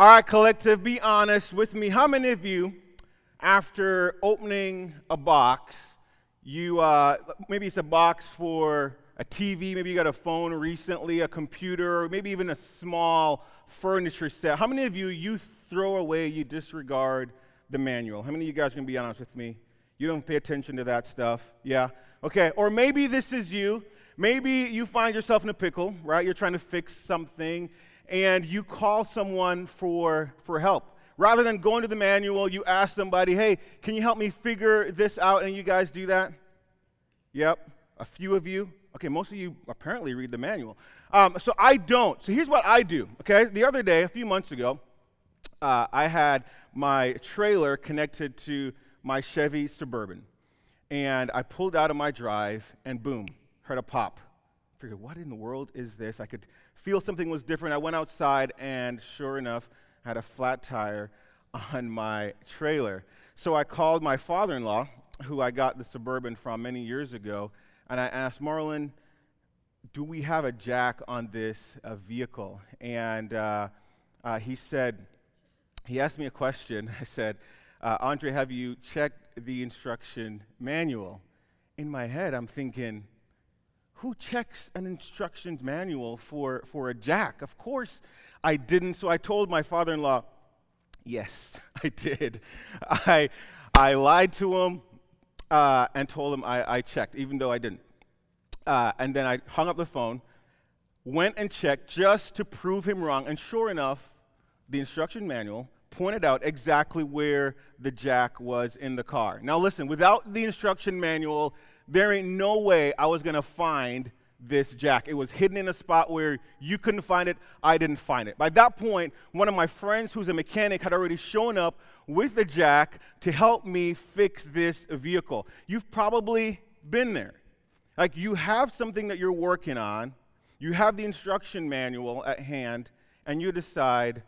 All right, collective, be honest with me. How many of you, after opening a box, you uh, maybe it's a box for a TV, maybe you got a phone recently, a computer, or maybe even a small furniture set. How many of you you throw away, you disregard the manual? How many of you guys are gonna be honest with me? You don't pay attention to that stuff. Yeah. Okay. Or maybe this is you. Maybe you find yourself in a pickle, right? You're trying to fix something and you call someone for, for help. Rather than going to the manual, you ask somebody, hey, can you help me figure this out? And you guys do that? Yep, a few of you. Okay, most of you apparently read the manual. Um, so I don't. So here's what I do. Okay, the other day, a few months ago, uh, I had my trailer connected to my Chevy Suburban. And I pulled out of my drive, and boom, heard a pop. I Figured, what in the world is this? I could feel something was different. I went outside, and sure enough, I had a flat tire on my trailer. So I called my father in law, who I got the Suburban from many years ago, and I asked, Marlon, do we have a jack on this uh, vehicle? And uh, uh, he said, he asked me a question. I said, uh, André, have you checked the instruction manual? In my head, I'm thinking, who checks an instructions manual for, for a jack? Of course I didn't. So I told my father in law, yes, I did. I, I lied to him uh, and told him I, I, checked, even though I didn't. Uh, and then I hung up the phone, went and checked just to prove him wrong. And sure enough, the instruction manual pointed out exactly where the jack was in the car. Now, listen, without the instruction manual, there ain't no way I was going to find this jack. It was hidden in a spot where you couldn't find it. I didn't find it. By that point, one of my friends who's a mechanic had already shown up with the jack to help me fix this vehicle. You've probably been there. Like you have something that you're working on, you have the instruction manual at hand, and you decide,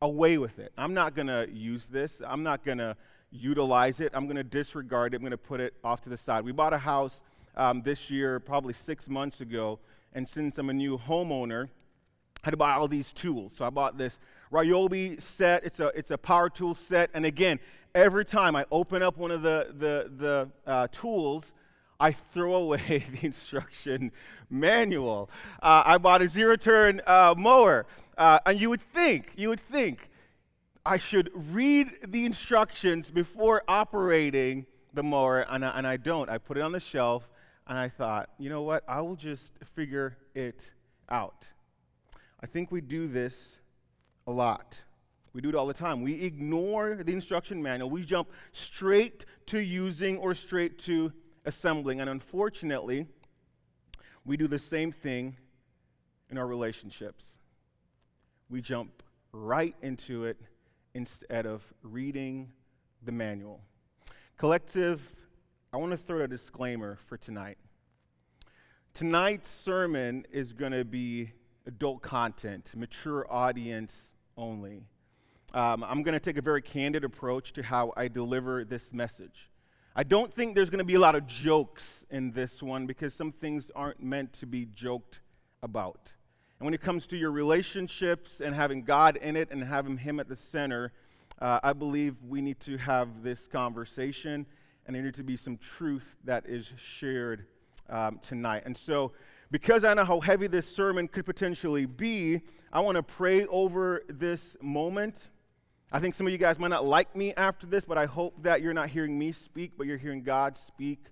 away with it. I'm not going to use this. I'm not going to utilize it. I'm going to disregard it. I'm going to put it off to the side. We bought a house um, this year, probably six months ago, and since I'm a new homeowner, I had to buy all these tools. So I bought this Ryobi set. It's a, it's a power tool set. And again, every time I open up one of the, the, the uh, tools, I throw away the instruction manual. Uh, I bought a zero turn uh, mower. Uh, and you would think, you would think I should read the instructions before operating the mower, and I, and I don't. I put it on the shelf, and I thought, you know what? I will just figure it out. I think we do this a lot. We do it all the time. We ignore the instruction manual. We jump straight to using or straight to assembling. And unfortunately, we do the same thing in our relationships. We jump right into it instead of reading the manual. Collective, I want to throw a disclaimer for tonight. Tonight's sermon is going to be adult content, mature audience only. Um, I'm going to take a very candid approach to how I deliver this message. I don't think there's going to be a lot of jokes in this one because some things aren't meant to be joked about. And when it comes to your relationships and having God in it and having Him at the center, uh, I believe we need to have this conversation and there need to be some truth that is shared um, tonight. And so, because I know how heavy this sermon could potentially be, I want to pray over this moment. I think some of you guys might not like me after this, but I hope that you're not hearing me speak, but you're hearing God speak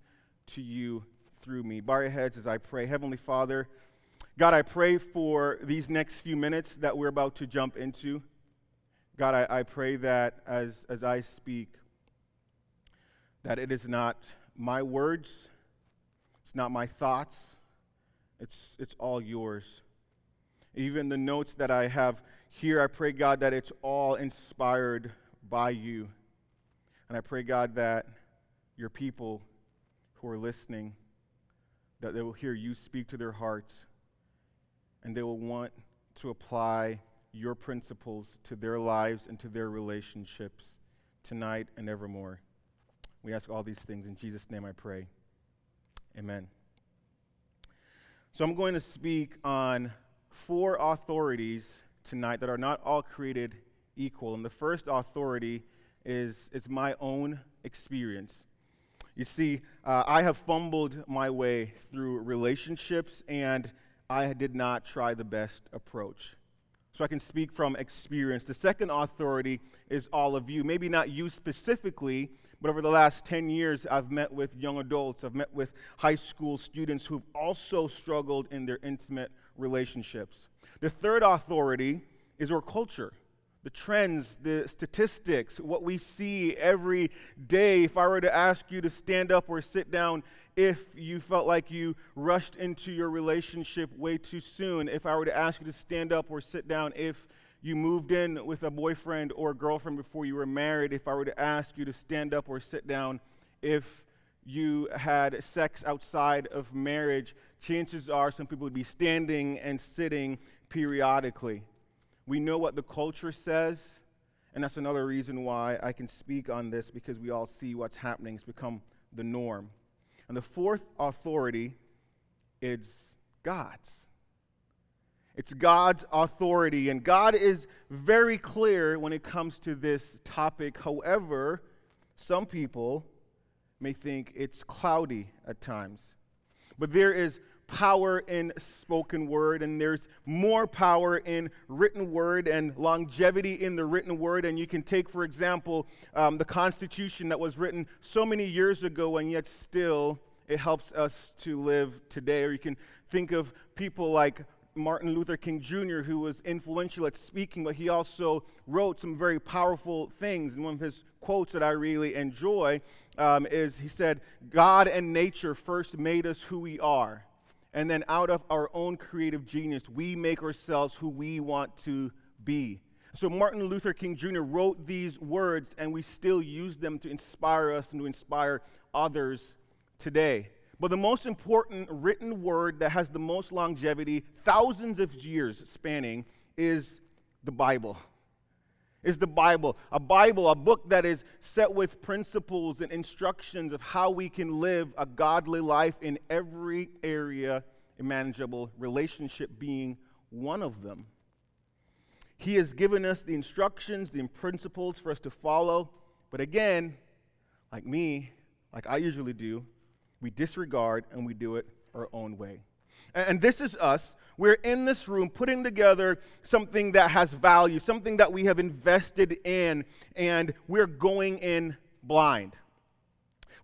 to you through me. Bow your heads as I pray. Heavenly Father, God, I pray for these next few minutes that we're about to jump into. God, I, I pray that as, as I speak, that it is not my words, it's not my thoughts, it's, it's all yours. Even the notes that I have here, I pray, God, that it's all inspired by you. And I pray, God, that your people who are listening, that they will hear you speak to their hearts and they will want to apply your principles to their lives and to their relationships tonight and evermore. We ask all these things in Jesus' name I pray. Amen. So I'm going to speak on four authorities tonight that are not all created equal. And the first authority is, is my own experience. You see, uh, I have fumbled my way through relationships, and I did not try the best approach. So I can speak from experience. The second authority is all of you. Maybe not you specifically, but over the last 10 years, I've met with young adults, I've met with high school students who've also struggled in their intimate relationships. The third authority is our culture the trends, the statistics, what we see every day. If I were to ask you to stand up or sit down, if you felt like you rushed into your relationship way too soon, if I were to ask you to stand up or sit down, if you moved in with a boyfriend or a girlfriend before you were married, if I were to ask you to stand up or sit down, if you had sex outside of marriage, chances are some people would be standing and sitting periodically. We know what the culture says, and that's another reason why I can speak on this because we all see what's happening. It's become the norm. And the fourth authority is God's. It's God's authority, and God is very clear when it comes to this topic. However, some people may think it's cloudy at times. But there is power in spoken word, and there's more power in written word and longevity in the written word. And you can take, for example, um, the Constitution that was written so many years ago, and yet still it helps us to live today. Or you can think of people like Martin Luther King Jr., who was influential at speaking, but he also wrote some very powerful things. And one of his quotes that I really enjoy um, is he said, God and nature first made us who we are. And then out of our own creative genius, we make ourselves who we want to be. So Martin Luther King Jr. wrote these words, and we still use them to inspire us and to inspire others today. But the most important written word that has the most longevity, thousands of years spanning, is the Bible. Is the Bible. A Bible, a book that is set with principles and instructions of how we can live a godly life in every area manageable, relationship being one of them. He has given us the instructions, the principles for us to follow, but again, like me, like I usually do, we disregard and we do it our own way. And this is us. We're in this room putting together something that has value, something that we have invested in, and we're going in blind.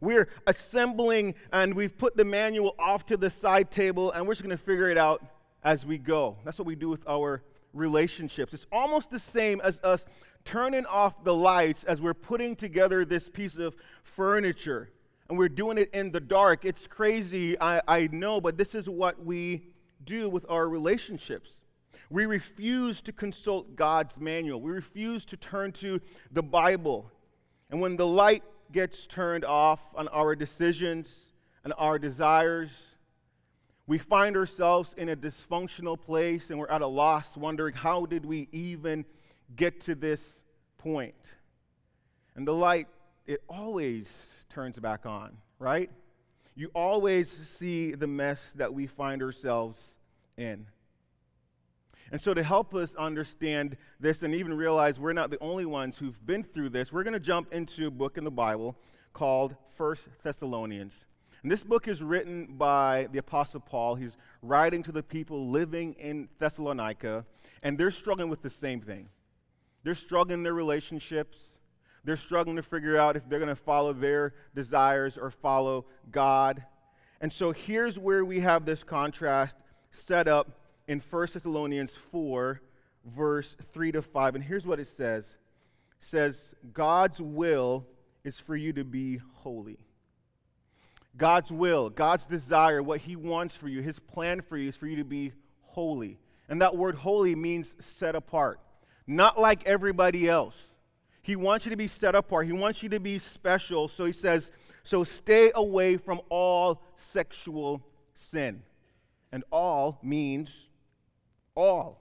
We're assembling and we've put the manual off to the side table and we're just going to figure it out as we go. That's what we do with our relationships. It's almost the same as us turning off the lights as we're putting together this piece of furniture and we're doing it in the dark. It's crazy, I, I know, but this is what we do with our relationships. We refuse to consult God's manual, we refuse to turn to the Bible. And when the light gets turned off on our decisions and our desires, we find ourselves in a dysfunctional place and we're at a loss, wondering how did we even get to this point? And the light, it always turns back on, right? You always see the mess that we find ourselves in. And so, to help us understand this and even realize we're not the only ones who've been through this, we're going to jump into a book in the Bible called First Thessalonians. And this book is written by the Apostle Paul. He's writing to the people living in Thessalonica, and they're struggling with the same thing. They're struggling in their relationships, they're struggling to figure out if they're going to follow their desires or follow God. And so here's where we have this contrast set up in 1 Thessalonians 4, verse 3 to 5. And here's what it says it says, God's will is for you to be holy. God's will, God's desire, what He wants for you, His plan for you is for you to be holy. And that word holy means set apart, not like everybody else. He wants you to be set apart. He wants you to be special. So he says, so stay away from all sexual sin. And all means all.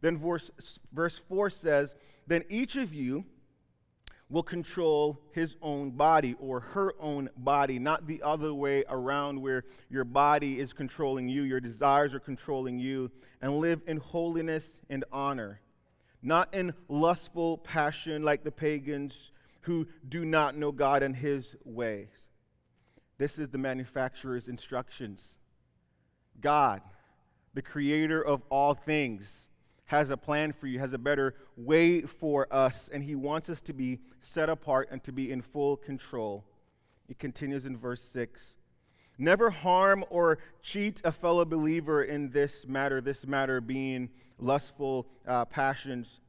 Then verse, verse 4 says, Then each of you will control his own body or her own body, not the other way around where your body is controlling you, your desires are controlling you, and live in holiness and honor not in lustful passion like the pagans who do not know God and his ways. This is the manufacturer's instructions. God, the creator of all things, has a plan for you, has a better way for us, and he wants us to be set apart and to be in full control. It continues in verse 6. Never harm or cheat a fellow believer in this matter, this matter being lustful uh, passions,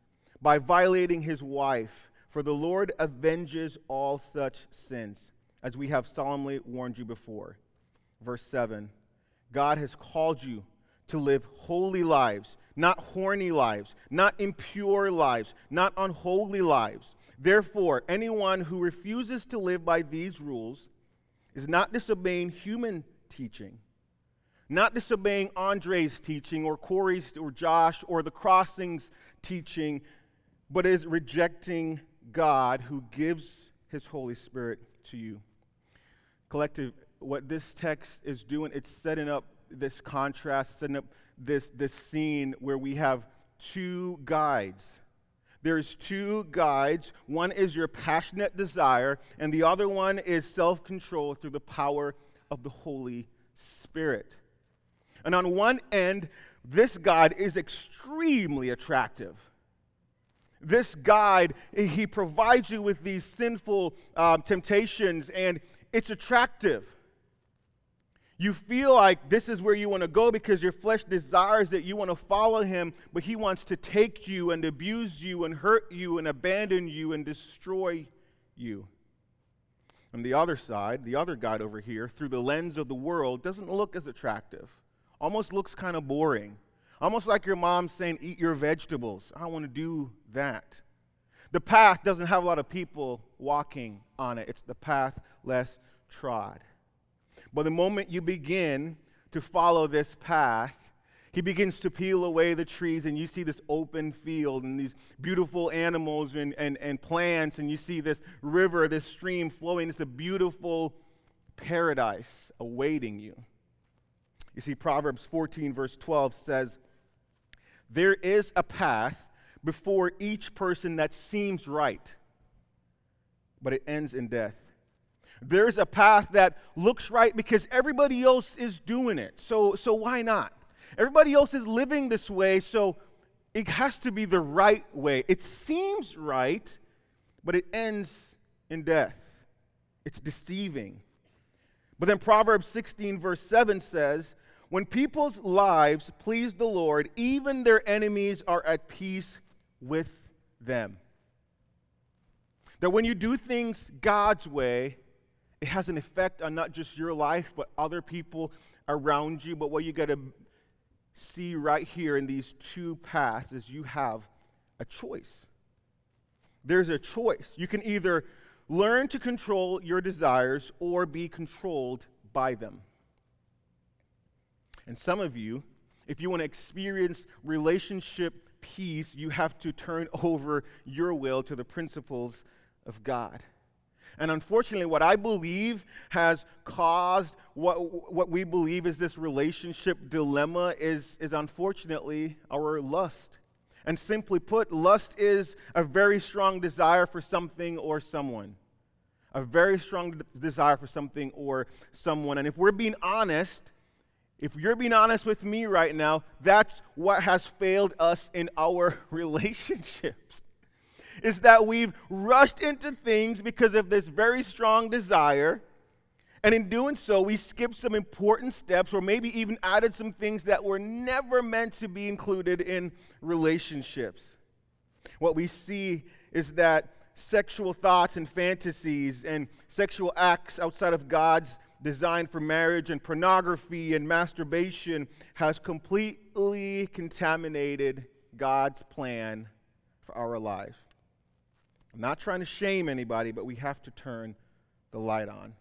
by violating his wife, for the Lord avenges all such sins, as we have solemnly warned you before. Verse 7 God has called you to live holy lives, not horny lives, not impure lives, not unholy lives. Therefore, anyone who refuses to live by these rules is not disobeying human teaching, not disobeying André's teaching or Corey's or Josh or the Crossing's teaching, but is rejecting God who gives his Holy Spirit to you. Collective, what this text is doing, it's setting up this contrast, setting up this, this scene where we have two guides. There's two guides. One is your passionate desire, and the other one is self control through the power of the Holy Spirit. And on one end, this guide is extremely attractive. This guide, he provides you with these sinful uh, temptations, and it's attractive. You feel like this is where you want to go because your flesh desires that you want to follow him, but he wants to take you and abuse you and hurt you and abandon you and destroy you. On the other side, the other guide over here, through the lens of the world, doesn't look as attractive. Almost looks kind of boring. Almost like your mom saying, Eat your vegetables. I don't want to do that. The path doesn't have a lot of people walking on it, it's the path less trod. But the moment you begin to follow this path, he begins to peel away the trees, and you see this open field and these beautiful animals and, and, and plants, and you see this river, this stream flowing. It's a beautiful paradise awaiting you. You see, Proverbs 14, verse 12 says, There is a path before each person that seems right, but it ends in death. There's a path that looks right because everybody else is doing it. So, so why not? Everybody else is living this way, so it has to be the right way. It seems right, but it ends in death. It's deceiving. But then Proverbs 16, verse 7 says, When people's lives please the Lord, even their enemies are at peace with them. That when you do things God's way, it has an effect on not just your life, but other people around you. But what you got to see right here in these two paths is you have a choice. There's a choice. You can either learn to control your desires or be controlled by them. And some of you, if you want to experience relationship peace, you have to turn over your will to the principles of God. And unfortunately, what I believe has caused what, what we believe is this relationship dilemma is, is unfortunately our lust. And simply put, lust is a very strong desire for something or someone. A very strong desire for something or someone. And if we're being honest, if you're being honest with me right now, that's what has failed us in our relationships is that we've rushed into things because of this very strong desire. And in doing so, we skipped some important steps or maybe even added some things that were never meant to be included in relationships. What we see is that sexual thoughts and fantasies and sexual acts outside of God's design for marriage and pornography and masturbation has completely contaminated God's plan for our life. I'm not trying to shame anybody, but we have to turn the light on.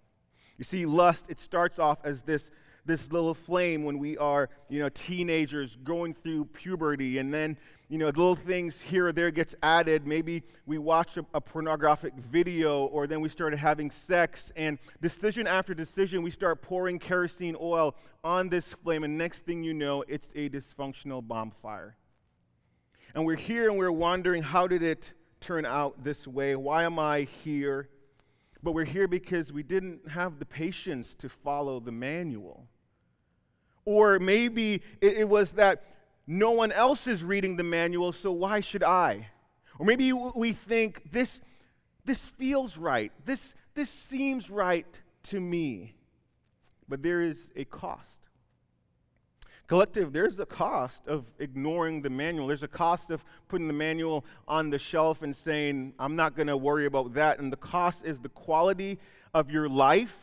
You see, lust, it starts off as this, this little flame when we are, you know, teenagers going through puberty, and then, you know, little things here or there gets added. Maybe we watch a, a pornographic video, or then we started having sex, and decision after decision, we start pouring kerosene oil on this flame, and next thing you know, it's a dysfunctional bonfire. And we're here and we're wondering how did it turn out this way? Why am I here? But we're here because we didn't have the patience to follow the manual. Or maybe it, it was that no one else is reading the manual, so why should I? Or maybe we think this, this feels right. This, this seems right to me. But there is a cost. Collective, there's a cost of ignoring the manual. There's a cost of putting the manual on the shelf and saying, I'm not going to worry about that. And the cost is the quality of your life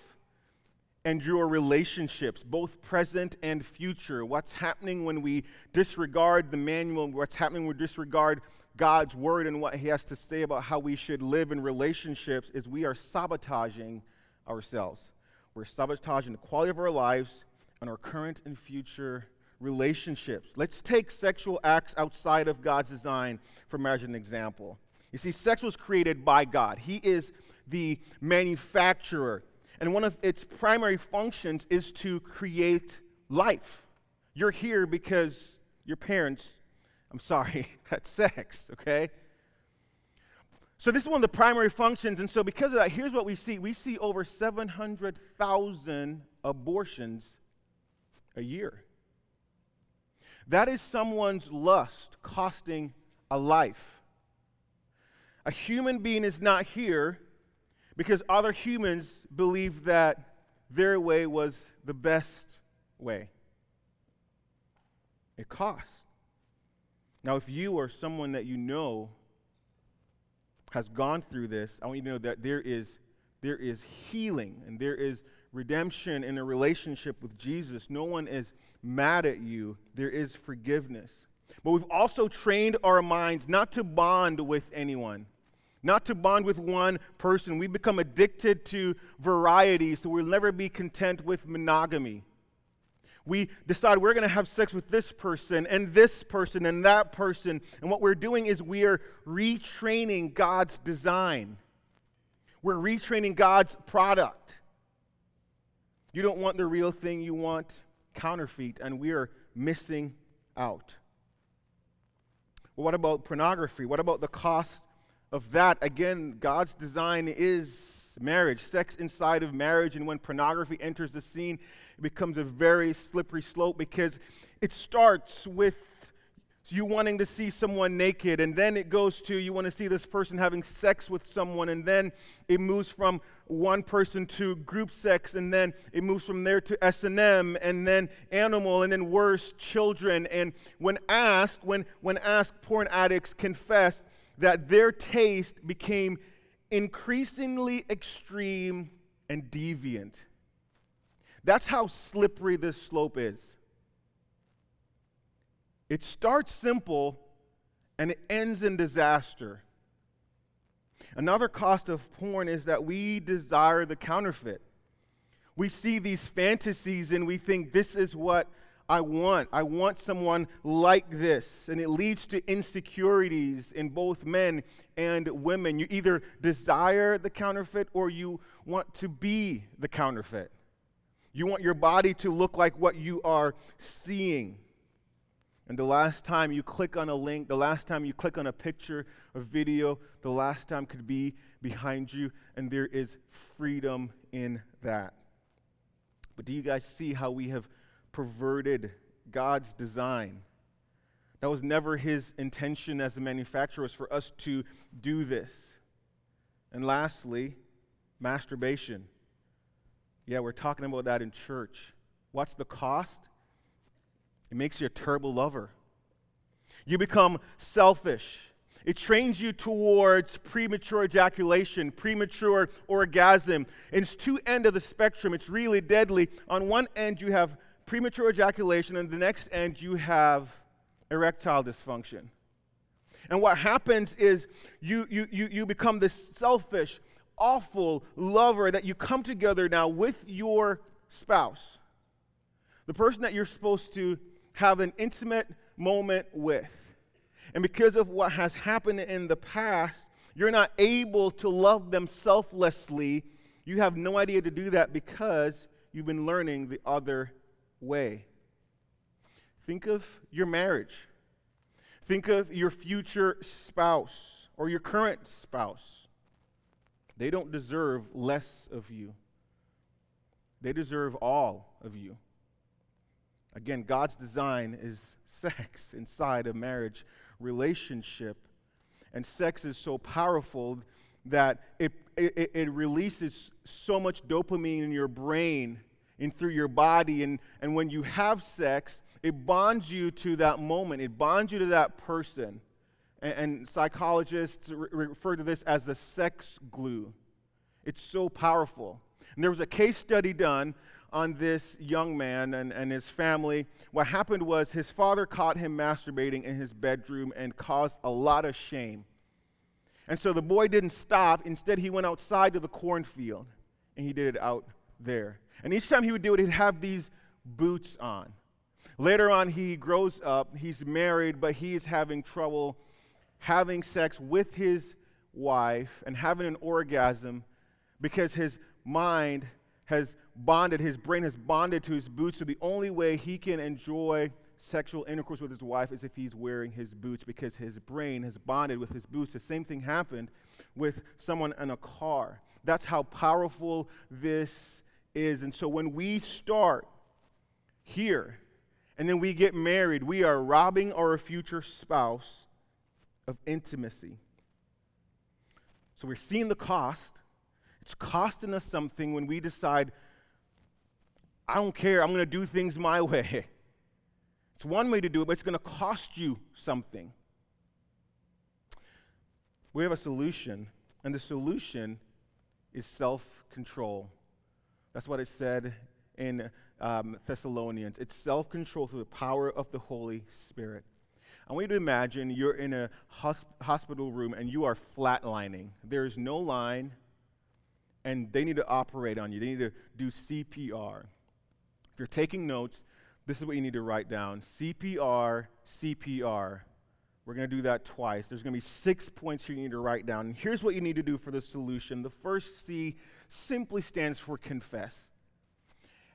and your relationships, both present and future. What's happening when we disregard the manual, what's happening when we disregard God's word and what He has to say about how we should live in relationships is we are sabotaging ourselves. We're sabotaging the quality of our lives and our current and future relationships. Let's take sexual acts outside of God's design for marriage as an example. You see, sex was created by God, He is the manufacturer. And one of its primary functions is to create life. You're here because your parents, I'm sorry, had sex, okay? So, this is one of the primary functions. And so, because of that, here's what we see we see over 700,000 abortions a year. That is someone's lust costing a life. A human being is not here because other humans believe that their way was the best way. It costs. Now, if you or someone that you know has gone through this, I want you to know that there is, there is healing and there is redemption in a relationship with Jesus. No one is mad at you, there is forgiveness. But we've also trained our minds not to bond with anyone, not to bond with one person. We become addicted to variety, so we'll never be content with monogamy. We decide we're going to have sex with this person and this person and that person. And what we're doing is we are retraining God's design. We're retraining God's product. You don't want the real thing, you want counterfeit, and we are missing out. Well, what about pornography? What about the cost of that? Again, God's design is marriage, sex inside of marriage, and when pornography enters the scene, it becomes a very slippery slope because it starts with you wanting to see someone naked, and then it goes to you want to see this person having sex with someone, and then it moves from one person to group sex, and then it moves from there to S&M, and then animal, and then worse, children. And when asked, when, when asked, porn addicts confess that their taste became increasingly extreme and deviant. That's how slippery this slope is. It starts simple and it ends in disaster. Another cost of porn is that we desire the counterfeit. We see these fantasies and we think, this is what I want. I want someone like this. And it leads to insecurities in both men and women. You either desire the counterfeit or you want to be the counterfeit. You want your body to look like what you are seeing. And the last time you click on a link, the last time you click on a picture, a video, the last time could be behind you, and there is freedom in that. But do you guys see how we have perverted God's design? That was never his intention as a manufacturer, was for us to do this. And lastly, masturbation. Yeah, we're talking about that in church. What's the cost? It makes you a terrible lover. You become selfish. It trains you towards premature ejaculation, premature orgasm. And it's two end of the spectrum. It's really deadly. On one end, you have premature ejaculation, and the next end, you have erectile dysfunction. And what happens is you, you, you, you become this selfish, awful lover that you come together now with your spouse, the person that you're supposed to have an intimate moment with. And because of what has happened in the past, you're not able to love them selflessly. You have no idea to do that because you've been learning the other way. Think of your marriage. Think of your future spouse or your current spouse. They don't deserve less of you, they deserve all of you. Again, God's design is sex inside a marriage relationship. And sex is so powerful that it, it, it releases so much dopamine in your brain and through your body. And, and when you have sex, it bonds you to that moment, it bonds you to that person. And, and psychologists re- refer to this as the sex glue. It's so powerful. And there was a case study done on this young man and, and his family. What happened was his father caught him masturbating in his bedroom and caused a lot of shame. And so the boy didn't stop. Instead, he went outside to the cornfield and he did it out there. And each time he would do it, he'd have these boots on. Later on, he grows up, he's married, but he's having trouble having sex with his wife and having an orgasm because his mind has bonded, his brain has bonded to his boots. So the only way he can enjoy sexual intercourse with his wife is if he's wearing his boots because his brain has bonded with his boots. The same thing happened with someone in a car. That's how powerful this is. And so when we start here and then we get married, we are robbing our future spouse of intimacy. So we're seeing the cost. It's costing us something when we decide, I don't care, I'm going to do things my way. It's one way to do it, but it's going to cost you something. We have a solution, and the solution is self control. That's what it said in um, Thessalonians. It's self control through the power of the Holy Spirit. I want you to imagine you're in a hosp- hospital room and you are flatlining. There is no line, and they need to operate on you. They need to do CPR. If you're taking notes, this is what you need to write down CPR, CPR. We're going to do that twice. There's going to be six points you need to write down. And here's what you need to do for the solution. The first C simply stands for confess.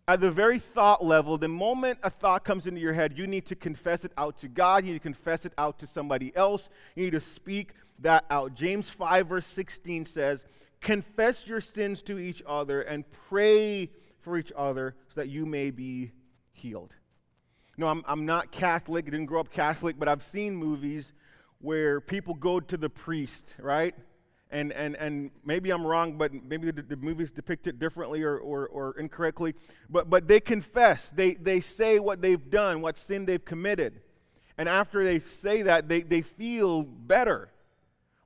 At the very thought level, the moment a thought comes into your head, you need to confess it out to God. You need to confess it out to somebody else. You need to speak that out. James 5, verse 16 says, Confess your sins to each other and pray for each other so that you may be healed. No, I'm, I'm not Catholic. I didn't grow up Catholic, but I've seen movies where people go to the priest, right? And, and, and maybe I'm wrong, but maybe the, the movies depict it differently or, or, or incorrectly. But, but they confess, they, they say what they've done, what sin they've committed. And after they say that, they, they feel better.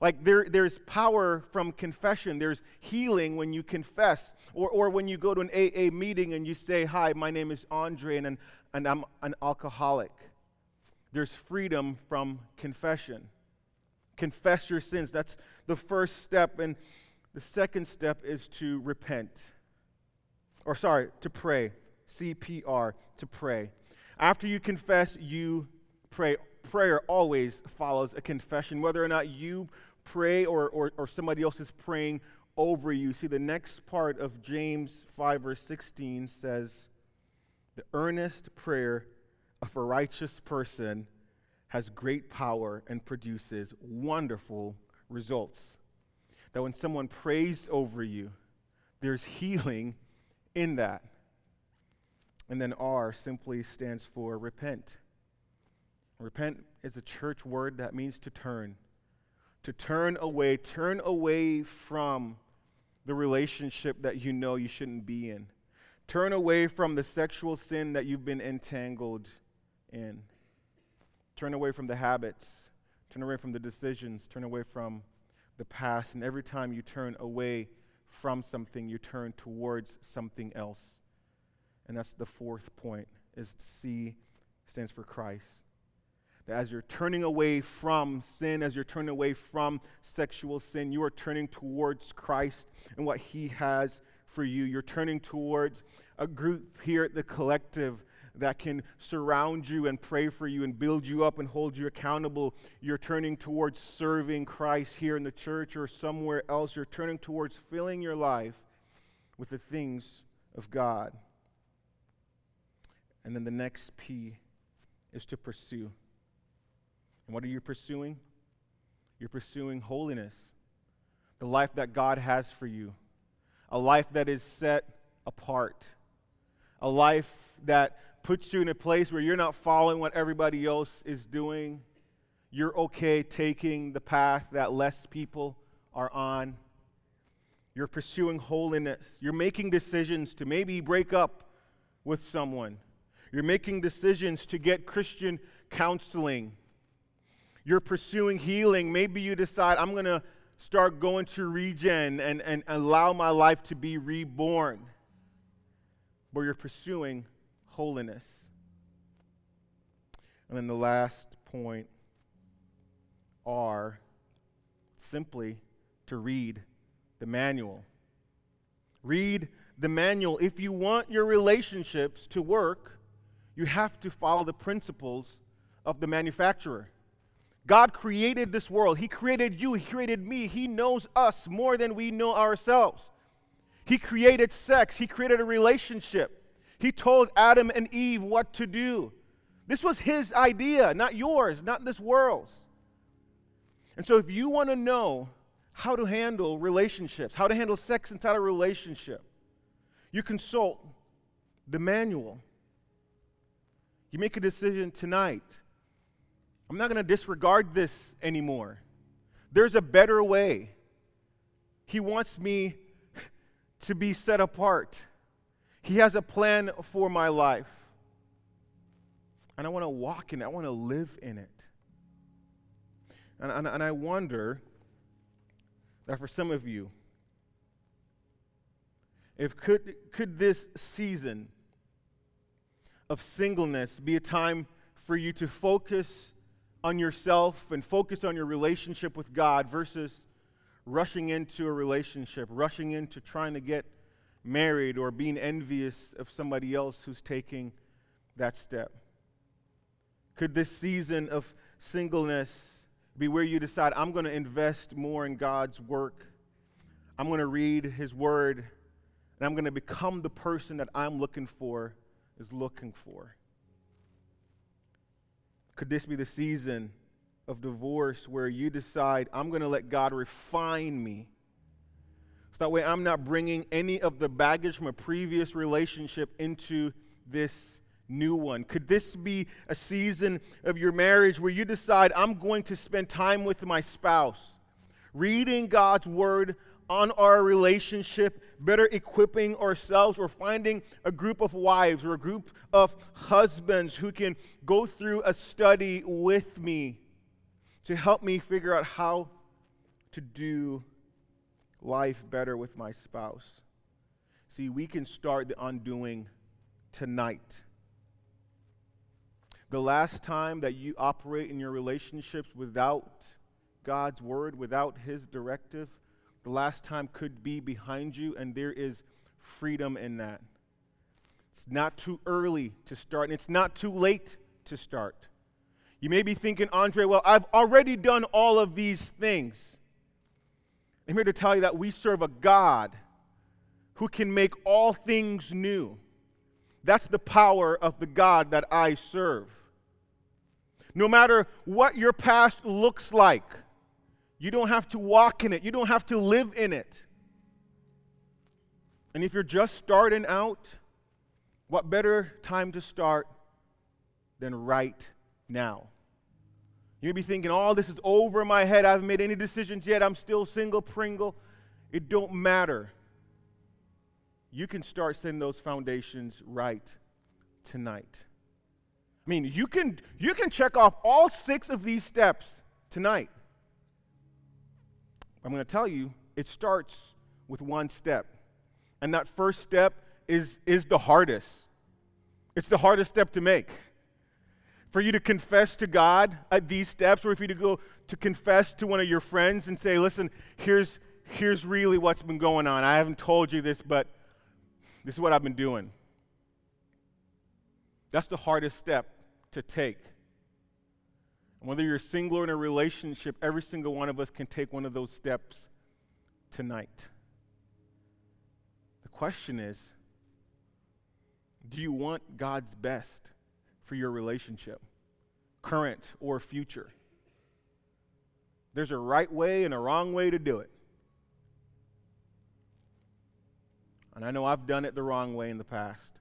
Like there, there's power from confession. There's healing when you confess. Or, or when you go to an AA meeting and you say, Hi, my name is André and, and I'm an alcoholic. There's freedom from confession. Confess your sins. That's the first step. And the second step is to repent. Or, sorry, to pray. CPR, to pray. After you confess, you pray. Prayer always follows a confession, whether or not you pray or, or, or somebody else is praying over you. See, the next part of James 5, verse 16 says, The earnest prayer of a righteous person has great power and produces wonderful results. That when someone prays over you, there's healing in that. And then R simply stands for repent. Repent is a church word that means to turn to turn away, turn away from the relationship that you know you shouldn't be in. Turn away from the sexual sin that you've been entangled in. Turn away from the habits. Turn away from the decisions. Turn away from the past. And every time you turn away from something, you turn towards something else. And that's the fourth point is C stands for Christ as you're turning away from sin, as you're turning away from sexual sin, you are turning towards Christ and what He has for you. You're turning towards a group here at the collective that can surround you and pray for you and build you up and hold you accountable. You're turning towards serving Christ here in the church or somewhere else. You're turning towards filling your life with the things of God. And then the next P is to pursue. And what are you pursuing? You're pursuing holiness, the life that God has for you, a life that is set apart, a life that puts you in a place where you're not following what everybody else is doing. You're okay taking the path that less people are on. You're pursuing holiness. You're making decisions to maybe break up with someone. You're making decisions to get Christian counseling. You're pursuing healing. Maybe you decide, I'm going to start going to regen and, and allow my life to be reborn. But you're pursuing holiness. And then the last point are simply to read the manual. Read the manual. If you want your relationships to work, you have to follow the principles of the manufacturer. God created this world. He created you. He created me. He knows us more than we know ourselves. He created sex. He created a relationship. He told Adam and Eve what to do. This was His idea, not yours, not this world's. And so, if you want to know how to handle relationships, how to handle sex inside a relationship, you consult the manual. You make a decision tonight. I'm not going to disregard this anymore. There's a better way. He wants me to be set apart. He has a plan for my life. And I want to walk in it, I want to live in it. And, and, and I wonder that for some of you, if could, could this season of singleness be a time for you to focus on yourself and focus on your relationship with God versus rushing into a relationship, rushing into trying to get married or being envious of somebody else who's taking that step? Could this season of singleness be where you decide, I'm going to invest more in God's work? I'm going to read His Word and I'm going to become the person that I'm looking for is looking for. Could this be the season of divorce where you decide, I'm going to let God refine me? So that way I'm not bringing any of the baggage from a previous relationship into this new one? Could this be a season of your marriage where you decide, I'm going to spend time with my spouse, reading God's word on our relationship, better equipping ourselves, or finding a group of wives or a group of husbands who can go through a study with me to help me figure out how to do life better with my spouse. See, we can start the undoing tonight. The last time that you operate in your relationships without God's word, without His directive, the last time could be behind you, and there is freedom in that. It's not too early to start, and it's not too late to start. You may be thinking, André, well, I've already done all of these things. I'm here to tell you that we serve a God who can make all things new. That's the power of the God that I serve. No matter what your past looks like, you don't have to walk in it, you don't have to live in it. And if you're just starting out, what better time to start than right now? You may be thinking, oh, this is over my head. I haven't made any decisions yet. I'm still single, Pringle. It don't matter. You can start setting those foundations right tonight. I mean, you can, you can check off all six of these steps tonight. I'm going to tell you, it starts with one step. And that first step is, is the hardest. It's the hardest step to make. For you to confess to God at these steps, or if you to go to confess to one of your friends and say, listen, here's, here's really what's been going on. I haven't told you this, but this is what I've been doing. That's the hardest step to take. Whether you're single or in a relationship, every single one of us can take one of those steps tonight. The question is do you want God's best for your relationship, current or future? There's a right way and a wrong way to do it. And I know I've done it the wrong way in the past.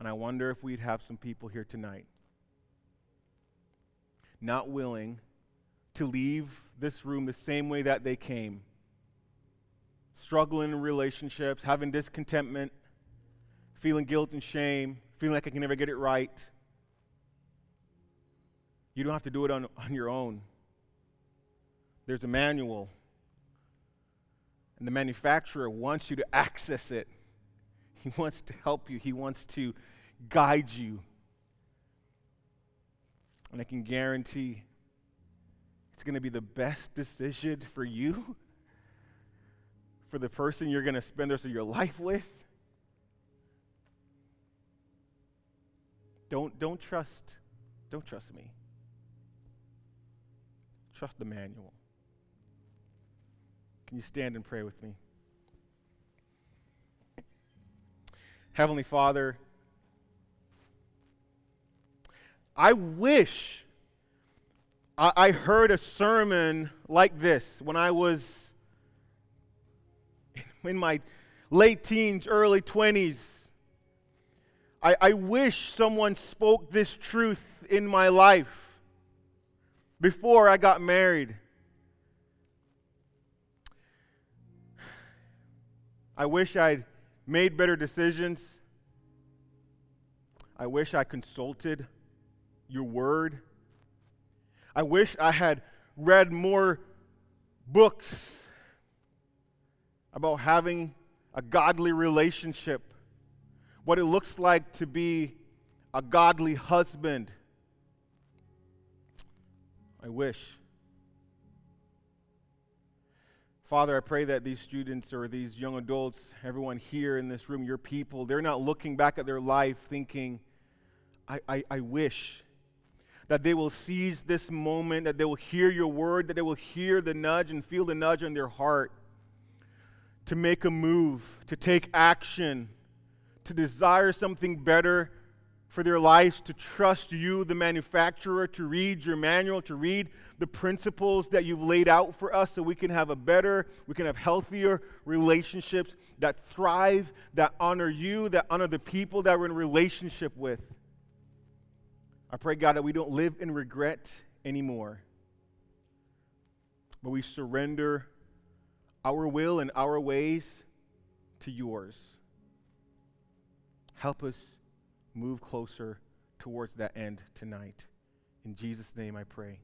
And I wonder if we'd have some people here tonight not willing to leave this room the same way that they came. Struggling in relationships, having discontentment, feeling guilt and shame, feeling like I can never get it right. You don't have to do it on, on your own. There's a manual, and the manufacturer wants you to access it. He wants to help you, he wants to guide you. And I can guarantee it's going to be the best decision for you, for the person you're going to spend the rest of your life with. Don't, don't trust, don't trust me. Trust the manual. Can you stand and pray with me? Heavenly Father, I wish I, I heard a sermon like this when I was in my late teens, early 20s. I, I wish someone spoke this truth in my life before I got married. I wish I'd made better decisions. I wish I consulted your word. I wish I had read more books about having a godly relationship, what it looks like to be a godly husband. I wish. Father, I pray that these students or these young adults, everyone here in this room, your people, they're not looking back at their life thinking, I, I, I wish that they will seize this moment, that they will hear your word, that they will hear the nudge and feel the nudge in their heart to make a move, to take action, to desire something better for their lives, to trust you, the manufacturer, to read your manual, to read the principles that you've laid out for us so we can have a better, we can have healthier relationships that thrive, that honor you, that honor the people that we're in relationship with. I pray, God, that we don't live in regret anymore, but we surrender our will and our ways to yours. Help us move closer towards that end tonight. In Jesus' name I pray.